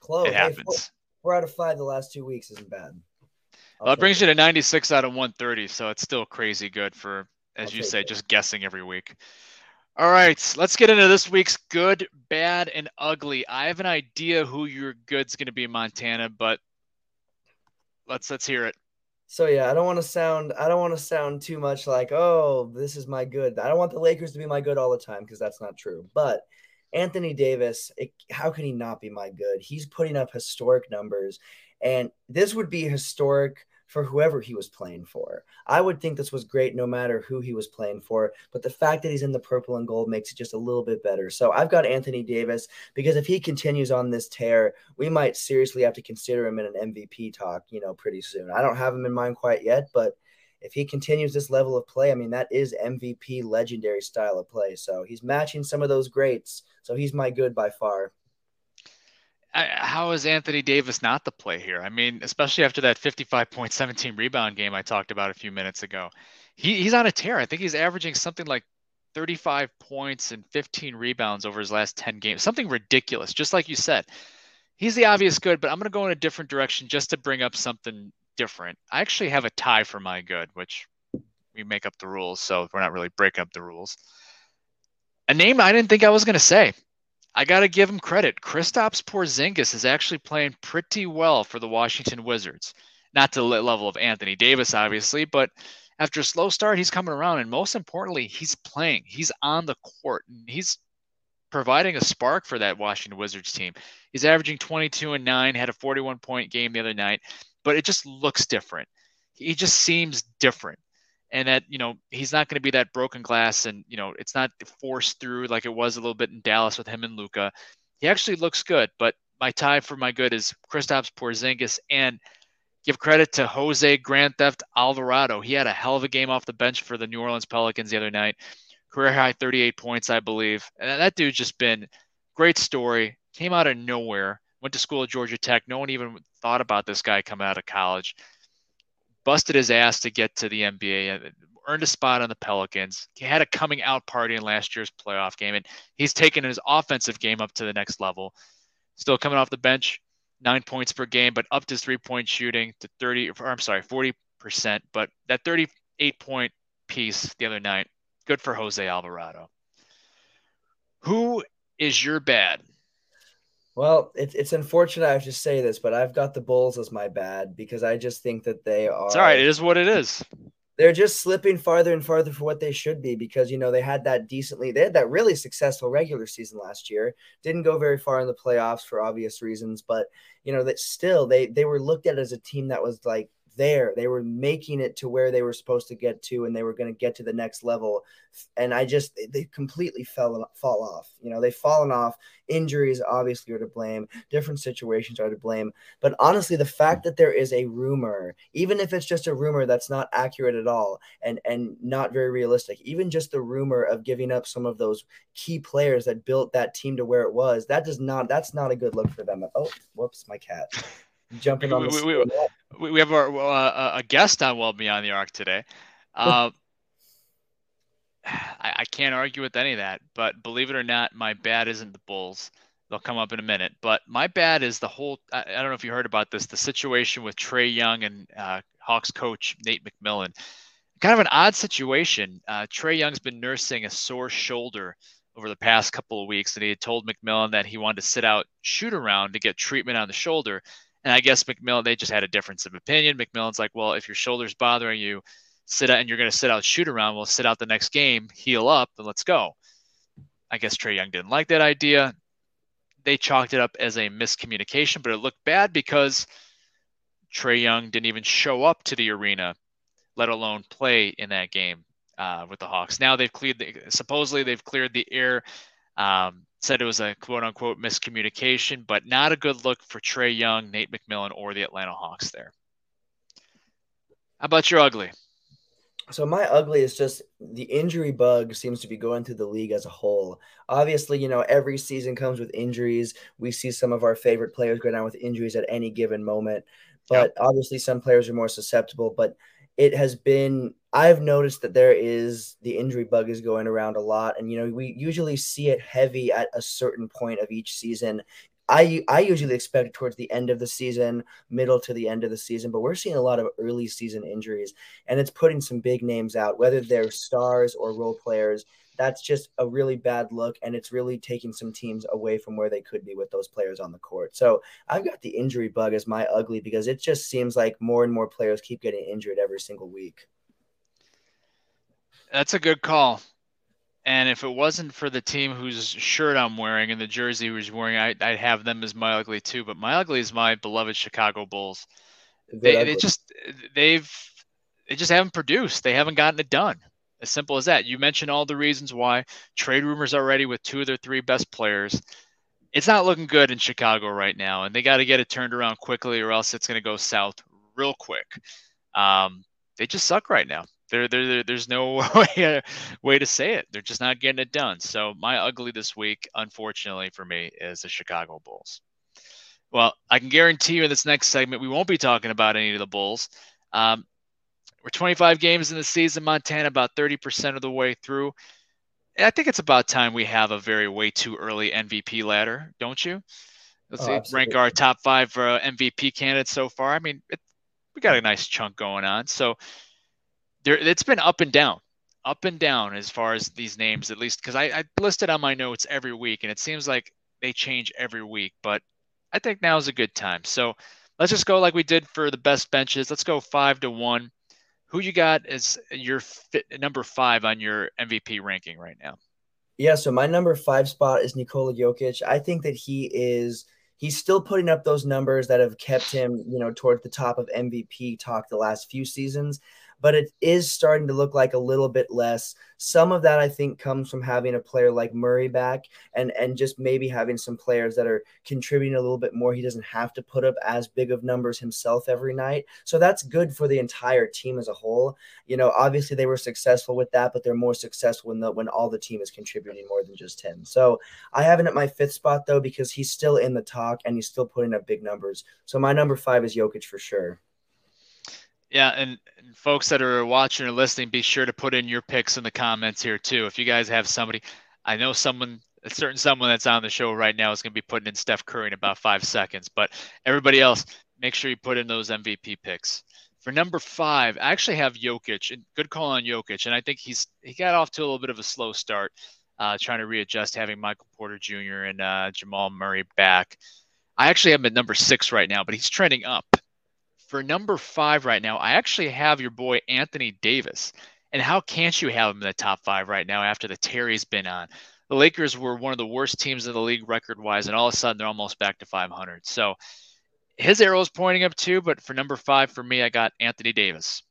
Close. it happens. Hey, four, four, out of five the last two weeks isn't bad. Well, it brings you to 96 out of 130, so it's still crazy good for, as I'll you say, it. just guessing every week. All right, let's get into this week's good, bad, and ugly. I have an idea who your good's going to be, Montana, but let's let's hear it. So yeah, I don't want to sound I don't want to sound too much like, "Oh, this is my good." I don't want the Lakers to be my good all the time because that's not true. But Anthony Davis, it, how can he not be my good? He's putting up historic numbers and this would be historic for whoever he was playing for. I would think this was great no matter who he was playing for, but the fact that he's in the purple and gold makes it just a little bit better. So I've got Anthony Davis because if he continues on this tear, we might seriously have to consider him in an MVP talk, you know, pretty soon. I don't have him in mind quite yet, but if he continues this level of play, I mean, that is MVP legendary style of play. So he's matching some of those greats. So he's my good by far how is Anthony Davis not the play here? I mean, especially after that 55.17 rebound game I talked about a few minutes ago. He, he's on a tear. I think he's averaging something like 35 points and 15 rebounds over his last 10 games. Something ridiculous, just like you said. He's the obvious good, but I'm going to go in a different direction just to bring up something different. I actually have a tie for my good, which we make up the rules, so we're not really breaking up the rules. A name I didn't think I was going to say. I got to give him credit. Kristaps Porzingis is actually playing pretty well for the Washington Wizards, not to the level of Anthony Davis, obviously, but after a slow start, he's coming around. And most importantly, he's playing. He's on the court. And he's providing a spark for that Washington Wizards team. He's averaging 22 and 9, had a 41 point game the other night, but it just looks different. He just seems different. And that, you know, he's not going to be that broken glass and, you know, it's not forced through like it was a little bit in Dallas with him and Luka. He actually looks good, but my tie for my good is Kristaps Porzingis and give credit to Jose Grand Theft Alvarado. He had a hell of a game off the bench for the New Orleans Pelicans the other night. Career high 38 points, I believe. And that dude's just been great story. Came out of nowhere. Went to school at Georgia Tech. No one even thought about this guy coming out of college. Busted his ass to get to the NBA. Uh, earned a spot on the Pelicans. He had a coming out party in last year's playoff game, and he's taken his offensive game up to the next level. Still coming off the bench, nine points per game, but up to three point shooting to 30, or I'm sorry, 40%. But that 38 point piece the other night, good for Jose Alvarado. Who is your bad? Well, it's it's unfortunate I have to say this, but I've got the Bulls as my bad because I just think that they are. It's all right. It is what it is they're just slipping farther and farther for what they should be because you know they had that decently they had that really successful regular season last year didn't go very far in the playoffs for obvious reasons but you know that still they they were looked at as a team that was like there. They were making it to where they were supposed to get to, and they were going to get to the next level. And I just they completely fell fall off. You know, they've fallen off. Injuries obviously are to blame. Different situations are to blame. But honestly, the fact that there is a rumor, even if it's just a rumor that's not accurate at all and and not very realistic, even just the rumor of giving up some of those key players that built that team to where it was, that does not that's not a good look for them. Oh, whoops, my cat (laughs) jumping on the. We, we, we have our, uh, a guest on Well Beyond the Arc today. Uh, (laughs) I, I can't argue with any of that, but believe it or not, my bad isn't the Bulls. They'll come up in a minute, but my bad is the whole. I, I don't know if you heard about this. The situation with Trae Young and uh, Hawks coach Nate McMillan. Kind of an odd situation. Uh, Trae Young's been nursing a sore shoulder over the past couple of weeks, and he had told McMillan that he wanted to sit out shoot around to get treatment on the shoulder. And I guess McMillan, they just had a difference of opinion. McMillan's like, well, if your shoulder's bothering you, sit out and you're going to sit out shoot around, we'll sit out the next game, heal up, and let's go. I guess Trae Young didn't like that idea. They chalked it up as a miscommunication, but it looked bad because Trae Young didn't even show up to the arena, let alone play in that game uh, with the Hawks. Now they've cleared the, supposedly they've cleared the air. Um, said it was a quote unquote miscommunication, but not a good look for Trae Young, Nate McMillan, or the Atlanta Hawks there. How about your ugly? So my ugly is just the injury bug seems to be going through the league as a whole. Obviously, you know, every season comes with injuries. We see some of our favorite players go down with injuries at any given moment. But yep. obviously some players are more susceptible, but it has been I've noticed that there is the injury bug is going around a lot, and you know we usually see it heavy at a certain point of each season. I I usually expect it towards the end of the season, middle to the end of the season, but we're seeing a lot of early season injuries, and it's putting some big names out, whether they're stars or role players. That's just a really bad look, and it's really taking some teams away from where they could be with those players on the court. So I've got the injury bug as my ugly because it just seems like more and more players keep getting injured every single week. That's a good call. And if it wasn't for the team whose shirt I'm wearing and the jersey who's wearing, I, would have them as my ugly too. But my ugly is my beloved Chicago Bulls. They, they just they've they just haven't produced. They haven't gotten it done. As simple as that. You mentioned all the reasons why. Trade rumors already with two of their three best players. It's not looking good in Chicago right now, and they got to get it turned around quickly, or else it's going to go south real quick. Um, they just suck right now. There, there, there's no (laughs) way, way to say it. They're just not getting it done. So my ugly this week, unfortunately for me, is the Chicago Bulls. Well, I can guarantee you in this next segment we won't be talking about any of the Bulls. Um, we're 25 games in the season, Montana, about 30% of the way through. I think it's about time we have a very way too early MVP ladder, don't you? Let's oh, see, rank our top five uh, MVP candidates so far. I mean, it, we got a nice chunk going on. So there it's been up and down up and down as far as these names at least because I, I listed on my notes every week and it seems like they change every week but i think now is a good time so let's just go like we did for the best benches. Let's go five to one. Who you got as your fit, number five on your MVP ranking right now? Yeah, so my number five spot is Nikola Jokic. I think that he is he's still putting up those numbers that have kept him, you know, towards the top of MVP talk the last few seasons but it is starting to look like a little bit less. Some of that I think comes from having a player like Murray back and and just maybe having some players that are contributing a little bit more. He doesn't have to put up as big of numbers himself every night. So that's good for the entire team as a whole. You know, obviously they were successful with that, but they're more successful when the when all the team is contributing more than just him. So I have him at my fifth spot though because he's still in the talk and he's still putting up big numbers. So my number five is Jokic for sure. Yeah, and, and, folks that are watching or listening, be sure to put in your picks in the comments here too. If you guys have somebody, I know someone, a certain someone that's on the show right now is going to be putting in Steph Curry in about five seconds, but everybody else, make sure you put in those MVP picks. For number five, I actually have Jokic, and good call on Jokic, and I think he's he got off to a little bit of a slow start, uh, trying to readjust, having Michael Porter Jr. and uh, Jamal Murray back. I actually have him at number six right now, but he's trending up for number five right now, I actually have your boy Anthony Davis. And how can't you have him in the top five right now after the Terry's been on? The Lakers were one of the worst teams in the league record wise, and all of a sudden they're almost back to 500. So his arrow is pointing up too. But for number five for me, I got Anthony Davis.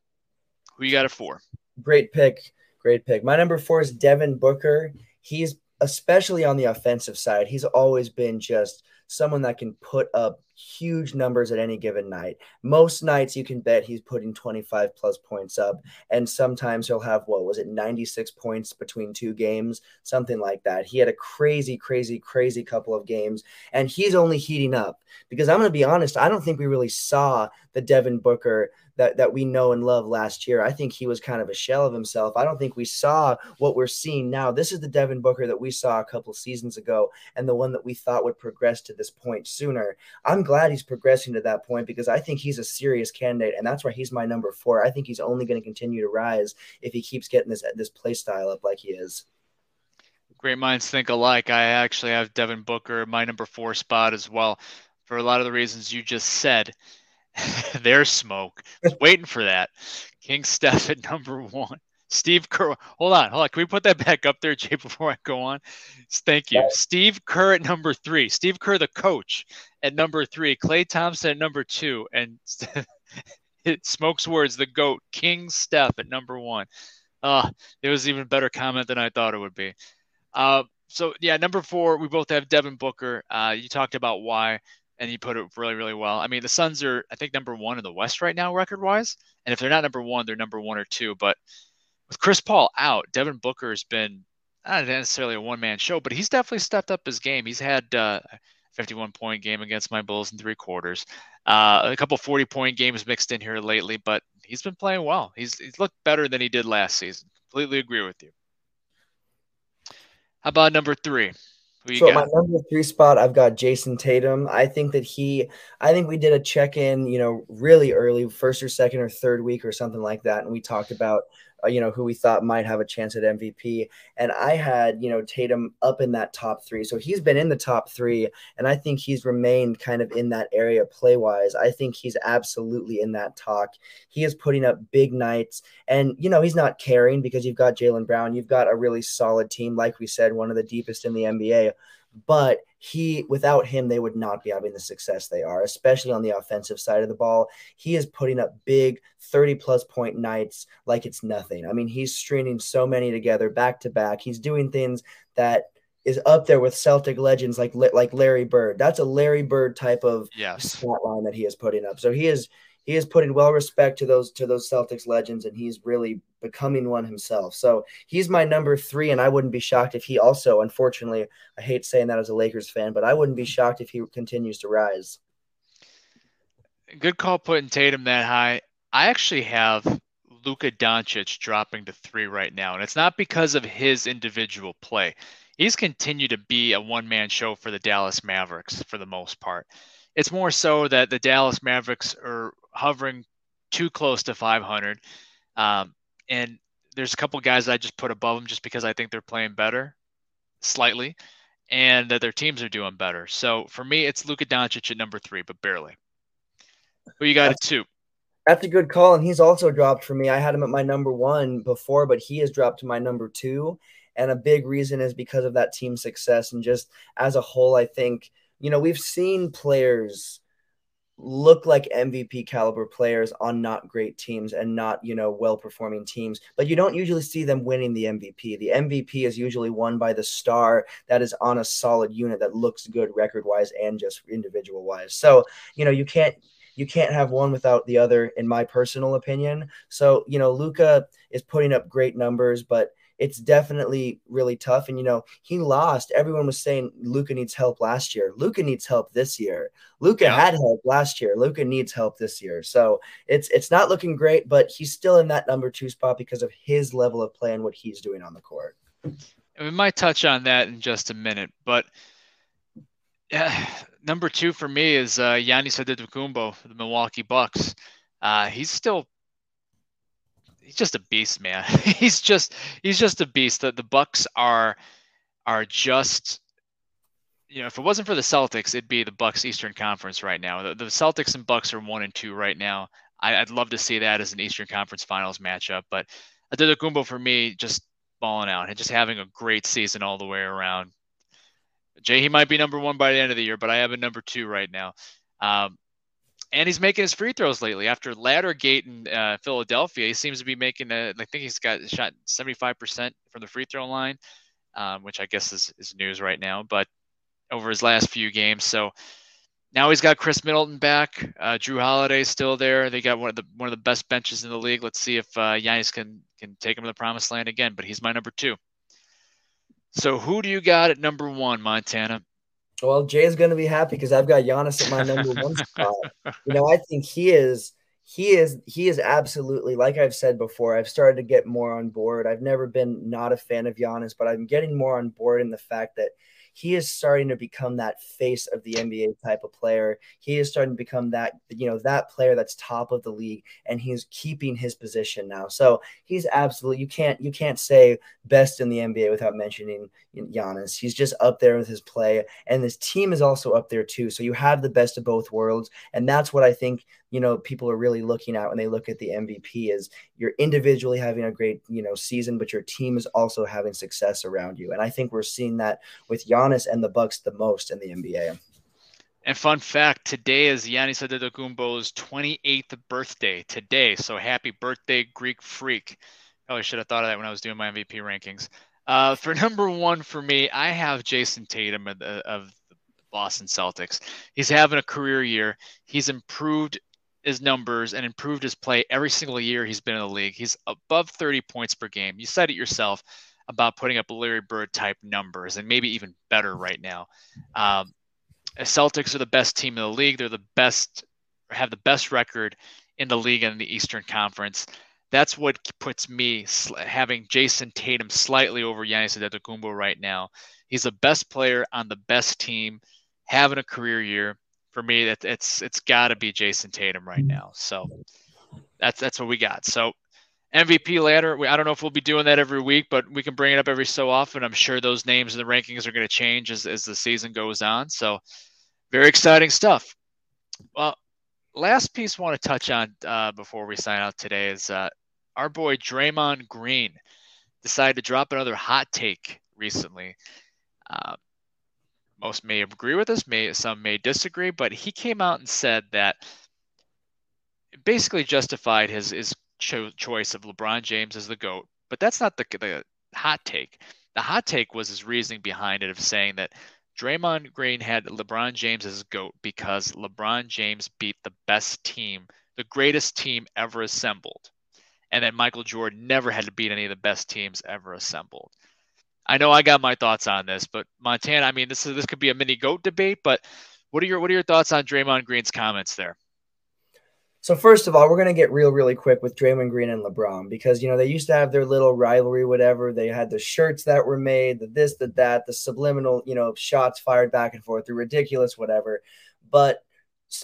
Who you got it for? Great pick. Great pick. My number four is Devin Booker. He's especially on the offensive side, he's always been just someone that can put up huge numbers at any given night. Most nights you can bet he's putting 25 plus points up, and sometimes he'll have what was it 96 points between two games, something like that. He had a crazy, crazy, crazy couple of games, and he's only heating up because I'm going to be honest, I don't think we really saw the Devin Booker that, that we know and love last year. I think he was kind of a shell of himself. I don't think we saw what we're seeing now. This is the Devin Booker that we saw a couple seasons ago and the one that we thought would progress to this point sooner. I'm glad he's progressing to that point because I think he's a serious candidate, and that's why he's my number four. I think he's only going to continue to rise if he keeps getting this this play style up like he is. Great minds think alike. I actually have Devin Booker my number four spot as well, for a lot of the reasons you just said. (laughs) There's smoke. waiting for that. King Steph at number one. Steve Kerr. Hold on, hold on. Can we put that back up there, (laughs) Jay, before I go on? Thank you. Steve Kerr at number three. Steve Kerr, the coach, at number three. Klay Thompson at number two. And (laughs) it smokes words, the GOAT, King Steph at number one. Uh, it was even better comment than I thought it would be. Uh, so, yeah, number four, we both have Devin Booker. Uh, you talked about why and he put it really, really well. I mean, the Suns are, I think, number one in the West right now, record wise. And if they're not number one, they're number one or two. But with Chris Paul out, Devin Booker has been not necessarily a one man show, but he's definitely stepped up his game. He's had uh, a 51 point game against my Bulls in three quarters, uh, a couple 40 point games mixed in here lately, but he's been playing well. He's, he's looked better than he did last season. Completely agree with you. How about number three? so my number three spot, I've got Jayson Tatum. I think that he, I think we did a check in, you know, really early, first or second or third week or something like that, and we talked about uh, you know, who we thought might have a chance at MVP. And I had, you know, Tatum up in that top three. So he's been in the top three. And I think he's remained kind of in that area play wise. I think he's absolutely in that talk. He is putting up big nights. And, you know, he's not caring because you've got Jaylen Brown. You've got a really solid team. Like we said, one of the deepest in the NBA. But he without him they would not be having the success they are especially on the offensive side of the ball he is putting up big 30 plus point nights like it's nothing i mean he's stringing so many together back to back he's doing things that is up there with Celtic legends like like Larry Bird. That's a Larry Bird type of yes. stat line that he is putting up. So he is he is putting well respect to those to those Celtics legends, and he's really becoming one himself. So he's my number three, and I wouldn't be shocked if he also, unfortunately, I hate saying that as a Lakers fan, but I wouldn't be shocked if he continues to rise. Good call putting Tatum that high. I actually have Luka Doncic dropping to three right now, and it's not because of his individual play. He's continued to be a one man show for the Dallas Mavericks for the most part. It's more so that the Dallas Mavericks are hovering too close to 500. Um, and there's a couple guys I just put above them just because I think they're playing better slightly and that their teams are doing better. So for me, it's Luka Doncic at number three, but barely. Who you got that's, at two? That's a good call, and he's also dropped for me. I had him at my number one before, but he has dropped to my number two. And a big reason is because of that team success and just as a whole, I think, you know, we've seen players look like MVP caliber players on not great teams and not, you know, well performing teams, but you don't usually see them winning the MVP. The MVP is usually won by the star that is on a solid unit that looks good record wise and just individual wise. So, you know, you can't you can't have one without the other in my personal opinion. So, you know, Luka is putting up great numbers, but it's definitely really tough. And you know, he lost. Everyone was saying Luka needs help last year. Luka needs help this year. Luka yeah. had help last year. Luka needs help this year. So it's it's not looking great, but he's still in that number two spot because of his level of play and what he's doing on the court. We might touch on that in just a minute, but yeah, (sighs) number two for me is uh, Giannis Antetokounmpo the Milwaukee Bucks. Uh, he's still he's just a beast, man. (laughs) he's just he's just a beast. The the Bucks are are just you know, if it wasn't for the Celtics, it'd be the Bucks Eastern Conference right now. The, the Celtics and Bucks are one and two right now. I, would love to see that as an Eastern Conference Finals matchup, but Antetokounmpo for me just balling out and just having a great season all the way around. Jay, he might be number one by the end of the year, but I have a number two right now. Um, and he's making his free throws lately. After Laddergate in uh, Philadelphia, he seems to be making a. I think he's got shot 75% from the free throw line, um, which I guess is, is news right now. But over his last few games, so now he's got Khris Middleton back. Uh, Jrue Holiday still there. They got one of the one of the best benches in the league. Let's see if uh, Giannis can can take him to the promised land again. But he's my number two. So who do you got at number one, Montana? Well, Jay's going to be happy because I've got Giannis at my number one spot. You know, I think he is he is he is absolutely like I've said before. I've started to get more on board. I've never been not a fan of Giannis, but I'm getting more on board in the fact that he is starting to become that face of the NBA type of player. He is starting to become that, you know, that player that's top of the league and he's keeping his position now. So he's absolutely you can't you can't say best in the NBA without mentioning Giannis. He's just up there with his play and this team is also up there too. So you have the best of both worlds and that's what I think you know people are really looking at when they look at the MVP is you're individually having a great you know season, but your team is also having success around you. And I think we're seeing that with Giannis and the Bucks the most in the NBA. And fun fact, today is Giannis Antetokounmpo's 28th birthday today. So happy birthday, Greek freak. Probably should have thought of that when I was doing my MVP rankings. Uh, for (laughs) number one for me, I have Jayson Tatum of, of the Boston Celtics. He's having a career year. He's improved his numbers and improved his play every single year he's been in the league. He's above 30 points per game. You said it yourself about putting up Larry Bird type numbers and maybe even better right now. Um, Celtics are the best team in the league. They're the best, have the best record in the league in the Eastern Conference. That's what puts me having Jayson Tatum slightly over Giannis Antetokounmpo right now. He's the best player on the best team, having a career year for me, that it's it's got to be Jayson Tatum right now. So that's that's what we got. So MVP ladder. We, I don't know if we'll be doing that every week, but we can bring it up every so often. I'm sure those names and the rankings are going to change as as the season goes on. So very exciting stuff. Well, last piece I want to touch on uh, before we sign out today is uh, our boy Draymond Green decided to drop another hot take recently. Uh, most may agree with this, may some may disagree, but he came out and said that basically justified his his cho- choice of LeBron James as the goat. But that's not the the hot take. The hot take was his reasoning behind it of saying that Draymond Green had LeBron James as GOAT because LeBron James beat the best team, the greatest team ever assembled. And that Michael Jordan never had to beat any of the best teams ever assembled. I know I got my thoughts on this, but Montana, I mean, this is this could be a mini goat debate, but what are your what are your thoughts on Draymond Green's comments there? So first of all, we're gonna get real, really quick with Draymond Green and LeBron because you know they used to have their little rivalry, whatever. They had the shirts that were made, the this, the that, the subliminal, you know, shots fired back and forth, the ridiculous, whatever. But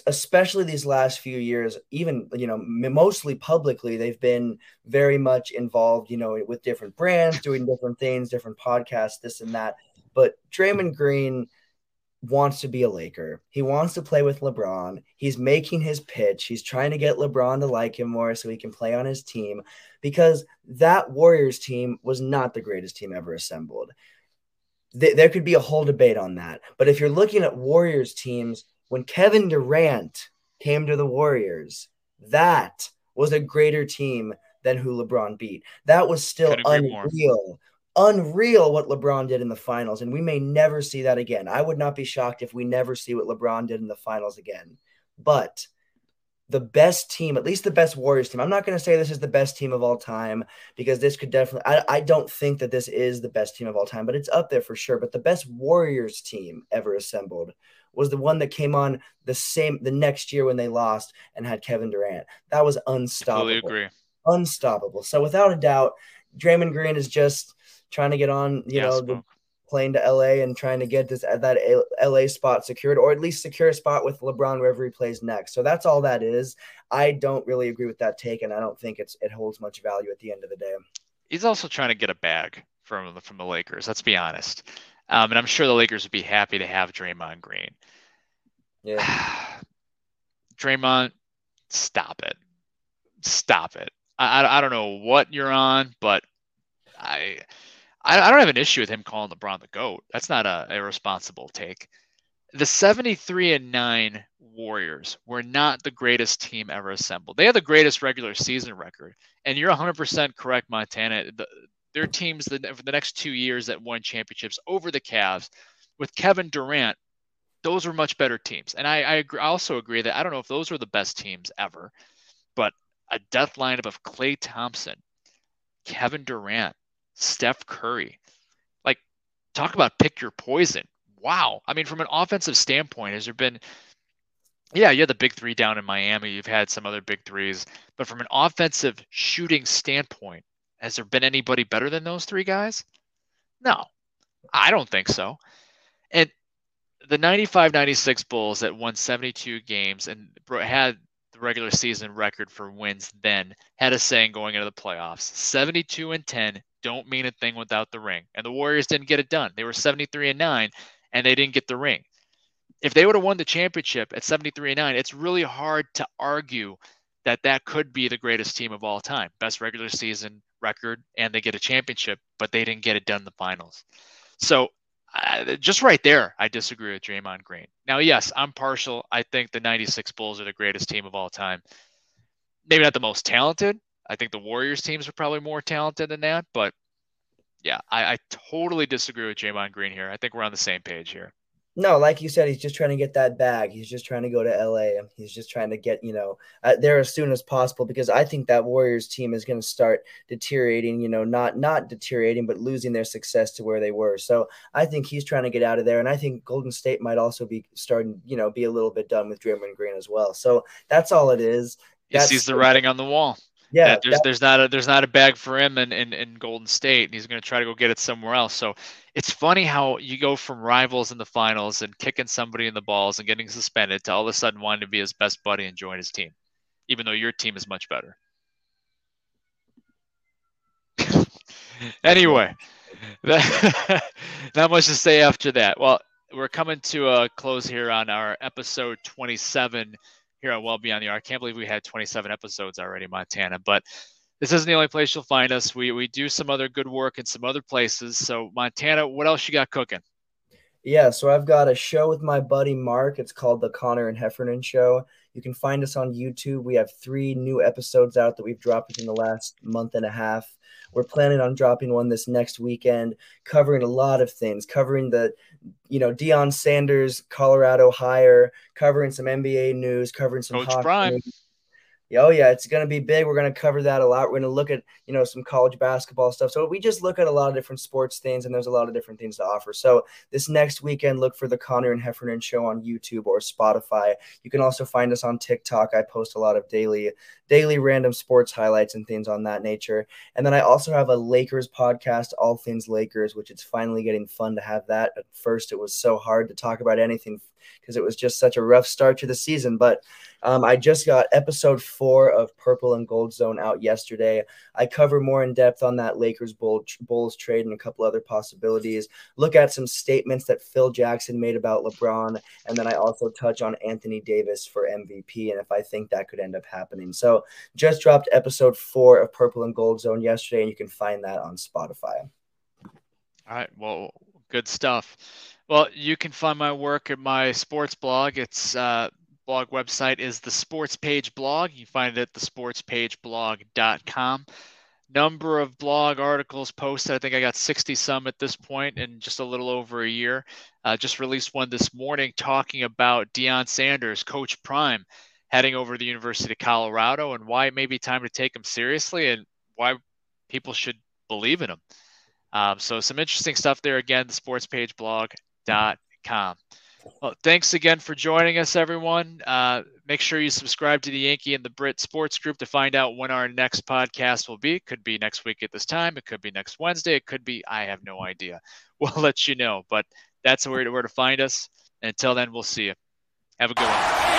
especially these last few years even you know mostly publicly they've been very much involved you know with different brands doing different things different podcasts this and that but Draymond Green wants to be a Laker. He wants to play with LeBron. He's making his pitch. He's trying to get LeBron to like him more so he can play on his team because that Warriors team was not the greatest team ever assembled. Th- there could be a whole debate on that. But if you're looking at Warriors teams, when Kevin Durant came to the Warriors, that was a greater team than who LeBron beat. That was still unreal. More unreal what LeBron did in the finals, and we may never see that again. I would not be shocked if we never see what LeBron did in the finals again. But the best team, at least the best Warriors team, I'm not going to say this is the best team of all time because this could definitely, I, I don't think that this is the best team of all time, but it's up there for sure. But the best Warriors team ever assembled was the one that came on the same the next year when they lost and had Kevin Durant. That was unstoppable. I agree. Unstoppable. So without a doubt, Draymond Green is just trying to get on, you yeah, know, the plane to LA and trying to get this uh, that LA spot secured, or at least secure a spot with LeBron wherever he plays next. So that's all that is. I don't really agree with that take, and I don't think it's it holds much value at the end of the day. He's also trying to get a bag from the, from the Lakers. Let's be honest, um, and I'm sure the Lakers would be happy to have Draymond Green. Yeah, (sighs) Draymond, stop it, stop it. I, I, I don't know what you're on, but I I, I don't have an issue with him calling LeBron the GOAT. That's not a irresponsible take. The 73 and 9 Warriors were not the greatest team ever assembled. They had the greatest regular season record. And you're 100% correct, Montana. The, their teams the, for the next two years that won championships over the Cavs with Kevin Durant, those were much better teams. And I, I, agree, I also agree that I don't know if those were the best teams ever, but a death lineup of Klay Thompson, Kevin Durant, Steph Curry. Like, talk about pick your poison. Wow. I mean, from an offensive standpoint, has there been, yeah, you had the big three down in Miami. You've had some other big threes. But from an offensive shooting standpoint, has there been anybody better than those three guys? No, I don't think so. And the 95 96 Bulls that won 72 games and had the regular season record for wins then had a saying going into the playoffs 72 and 10 don't mean a thing without the ring. And the Warriors didn't get it done. They were 73 and 9 and they didn't get the ring. If they would have won the championship at 73 and 9, it's really hard to argue that that could be the greatest team of all time. Best regular season record and they get a championship, but they didn't get it done in the finals. So uh, just right there, I disagree with Draymond Green. Now, yes, I'm partial. I think the 96 Bulls are the greatest team of all time. Maybe not the most talented, I think the Warriors teams are probably more talented than that, but yeah, I, I totally disagree with Draymond Green here. I think we're on the same page here. No, like you said, he's just trying to get that bag. He's just trying to go to LA. He's just trying to get, you know, uh, there as soon as possible because I think that Warriors team is going to start deteriorating, you know, not not deteriorating but losing their success to where they were. So, I think he's trying to get out of there and I think Golden State might also be starting, you know, be a little bit done with Draymond Green as well. So, that's all it is. He sees the writing on the wall. Yeah, there's that, there's not a there's not a bag for him in, in, in Golden State, and he's going to try to go get it somewhere else. So it's funny how you go from rivals in the finals and kicking somebody in the balls and getting suspended to all of a sudden wanting to be his best buddy and join his team, even though your team is much better. (laughs) anyway, that, (laughs) not much to say after that. Well, we're coming to a close here on our episode 27 here on Well Beyond the Arc. I can't believe we had 27 episodes already, Montana. But this isn't the only place you'll find us. We we do some other good work in some other places. So Montana, what else you got cooking? Yeah, so I've got a show with my buddy Mark. It's called the Connor and Heffernan Show. You can find us on YouTube. We have three new episodes out that we've dropped within the last month and a half. We're planning on dropping one this next weekend, covering a lot of things, covering the, you know, Deion Sanders, Colorado hire, covering some NBA news, covering some Coach Prime. News oh yeah, it's going to be big. We're going to cover that a lot. We're going to look at you know some college basketball stuff. So we just look at a lot of different sports things, and there's a lot of different things to offer. So this next weekend, look for the Connor and Heffernan show on YouTube or Spotify. You can also find us on TikTok. I post a lot of daily daily random sports highlights and things on that nature. And then I also have a Lakers podcast, All Things Lakers, which it's finally getting fun to have that. At first, it was so hard to talk about anything because it was just such a rough start to the season. But um, I just got episode four of Purple and Gold Zone out yesterday. I cover more in depth on that Lakers Bulls trade and a couple other possibilities. Look at some statements that Phil Jackson made about LeBron, and then I also touch on Anthony Davis for MVP and if I think that could end up happening. So just dropped episode four of Purple and Gold Zone yesterday, and you can find that on Spotify. All right. Well, good stuff. Well, you can find my work at my sports blog. Its uh, blog website is the Sports Page blog. You find it at thesportspageblog.com. Number of blog articles posted. I think I got 60 some at this point in just a little over a year. Uh, just released one this morning talking about Deion Sanders, Coach Prime, heading over to the University of Colorado and why it may be time to take him seriously and why people should believe in him. Um, so some interesting stuff there. Again, the sportspageblog.com. Well, thanks again for joining us, everyone. Uh, make sure you subscribe to the Yankee and the Brit Sports Group to find out when our next podcast will be. It could be next week at this time. It could be next Wednesday. It could be, I have no idea. (laughs) We'll let you know, but that's where to, where to find us. Until then, we'll see you. Have a good one.